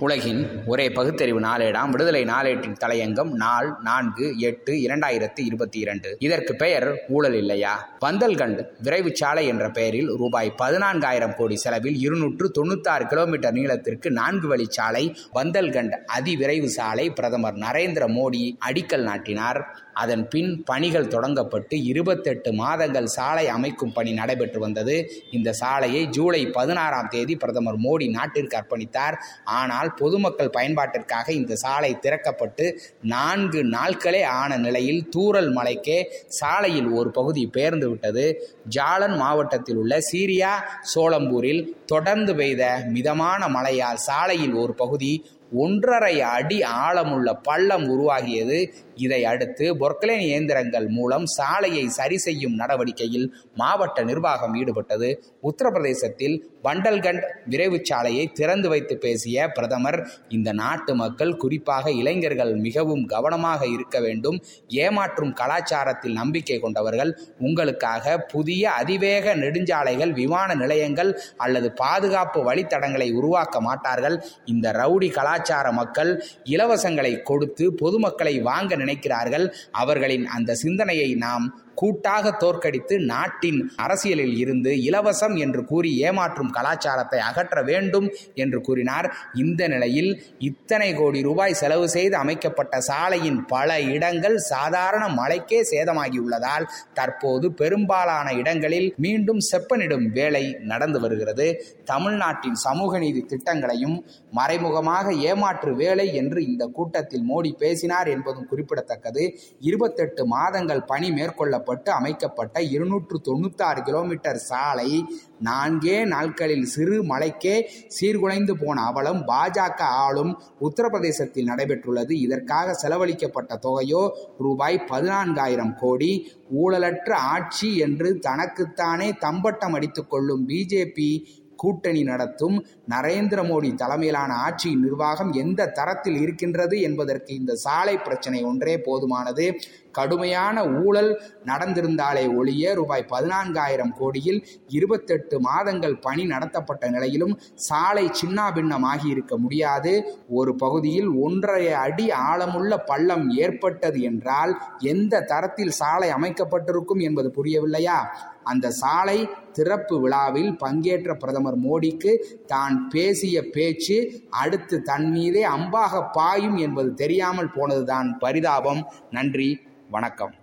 உலகின் ஒரே பகுத்தறிவு நாளேடாம். விடுதலை நாளேட்டின் தலையங்கம் நாள் நான்கு எட்டு இரண்டாயிரத்தி இருபத்தி இரண்டு. இதற்கு பெயர் ஊழல் இல்லையா? பந்தல்கண்ட் விரைவு சாலை என்ற பெயரில் ரூபாய் பதினான்காயிரம் கோடி செலவில் இருநூற்று தொண்ணூத்தாறு கிலோமீட்டர் நீளத்திற்கு நான்கு வழி சாலை பந்தல்கண்ட் அதிவிரைவு சாலை பிரதமர் நரேந்திர மோடி அடிக்கல் நாட்டினார். அதன் பின் பணிகள் தொடங்கப்பட்டு இருபத்தெட்டு மாதங்கள் சாலை அமைக்கும் பணி நடைபெற்று வந்தது. இந்த சாலையை ஜூலை பதினாறாம் தேதி பிரதமர் மோடி நாட்டிற்கு அர்ப்பணித்தார். ஆனால் பொதுமக்கள் பயன்பாட்டிற்காக இந்த சாலை திறக்கப்பட்டு நான்கு நாட்களே ஆன நிலையில் தூரல் மலைக்கே சாலையில் ஒரு பகுதி பெயர்ந்து விட்டது. ஜாலன் மாவட்டத்தில் உள்ள சீரியா சோளம்பூரில் தொடர்ந்து பெய்த மிதமான மழையால் சாலையில் ஒரு பகுதி ஒன்றரை அடி ஆழமுள்ள பள்ளம் உருவாகியது. இதை அடுத்து பொர்க்லேன் இயந்திரங்கள் மூலம் சாலையை சரி செய்யும் நடவடிக்கையில் மாவட்ட நிர்வாகம் ஈடுபட்டது. உத்தரப்பிரதேசத்தில் பண்டல்கண்ட் விரைவு சாலையை திறந்து வைத்து பேசிய பிரதமர் இந்த நாட்டு மக்கள் குறிப்பாக இளைஞர்கள் மிகவும் கவனமாக இருக்க வேண்டும். ஏமாற்றும் கலாச்சாரத்தில் நம்பிக்கை கொண்டவர்கள் உங்களுக்காக புதிய அதிவேக நெடுஞ்சாலைகள் விமான நிலையங்கள் அல்லது பாதுகாப்பு வழித்தடங்களை உருவாக்க மாட்டார்கள். இந்த ரவுடி கலாச்சார கலாச்சார மக்கள் இலவசங்களை கொடுத்து பொதுமக்களை வாங்க நினைக்கிறார்கள். அவர்களின் அந்த சிந்தனையை நாம் கூட்டாக தோற்கடித்து நாட்டின் அரசியலில் இருந்து இலவசம் என்று கூறி ஏமாற்றும் கலாச்சாரத்தை அகற்ற வேண்டும் என்று கூறினார். இந்த நிலையில் இத்தனை கோடி ரூபாய் செலவு செய்து அமைக்கப்பட்ட சாலையின் பல இடங்கள் சாதாரண மழைக்கே சேதமாகியுள்ளதால் தற்போது பெரும்பாலான இடங்களில் மீண்டும் செப்பனிடும் வேலை நடந்து வருகிறது. தமிழ்நாட்டின் சமூக நீதி திட்டங்களையும் மறைமுகமாக ஏமாற்று வேலை என்று இந்த கூட்டத்தில் மோடி பேசினார் என்பதும் குறிப்பிடத்தக்கது. இருபத்தெட்டு மாதங்கள் பணி மேற்கொள்ள பட்டு அமைக்கப்பட்ட இருநூற்று தொண்ணூத்தாறு கிலோமீட்டர் சாலை நான்கே நாட்களில் சிறு மலைக்கே சீர்குலைந்து போன அவலம் பாஜக ஆளும் உத்தரப்பிரதேசத்தில் நடைபெற்றுள்ளது. இதற்காக செலவழிக்கப்பட்ட தொகையோ ரூபாய் பதினான்காயிரம் கோடி. ஊழலற்ற ஆட்சி என்று தனக்குத்தானே தம்பட்டம் அடித்துக் கொள்ளும் பிஜேபி கூட்டணி நடத்தும் நரேந்திர மோடி தலைமையிலான ஆட்சியின் நிர்வாகம் எந்த தரத்தில் இருக்கின்றது என்பதற்கு இந்த சாலை பிரச்சனை ஒன்றே போதுமானது. கடுமையான ஊழல் நடந்திருந்தாலே ஒழிய ரூபாய் பதினான்காயிரம் கோடியில் இருபத்தெட்டு மாதங்கள் பணி நடத்தப்பட்ட நிலையிலும் சாலை சின்னாபின்னமாகி இருக்க முடியாது. ஒரு பகுதியில் ஒன்றரை அடி ஆழமுள்ள பள்ளம் ஏற்பட்டது என்றால் எந்த தரத்தில் சாலை அமைக்கப்பட்டிருக்கும் என்பது புரியவில்லையா? அந்த சாலை திறப்பு விழாவில் பங்கேற்ற பிரதமர் மோடிக்கு தான் பேசிய பேச்சு அடுத்து தன் மீதே அம்பாக பாயும் என்பது தெரியாமல் போனதுதான் பரிதாபம். நன்றி வணக்கம்.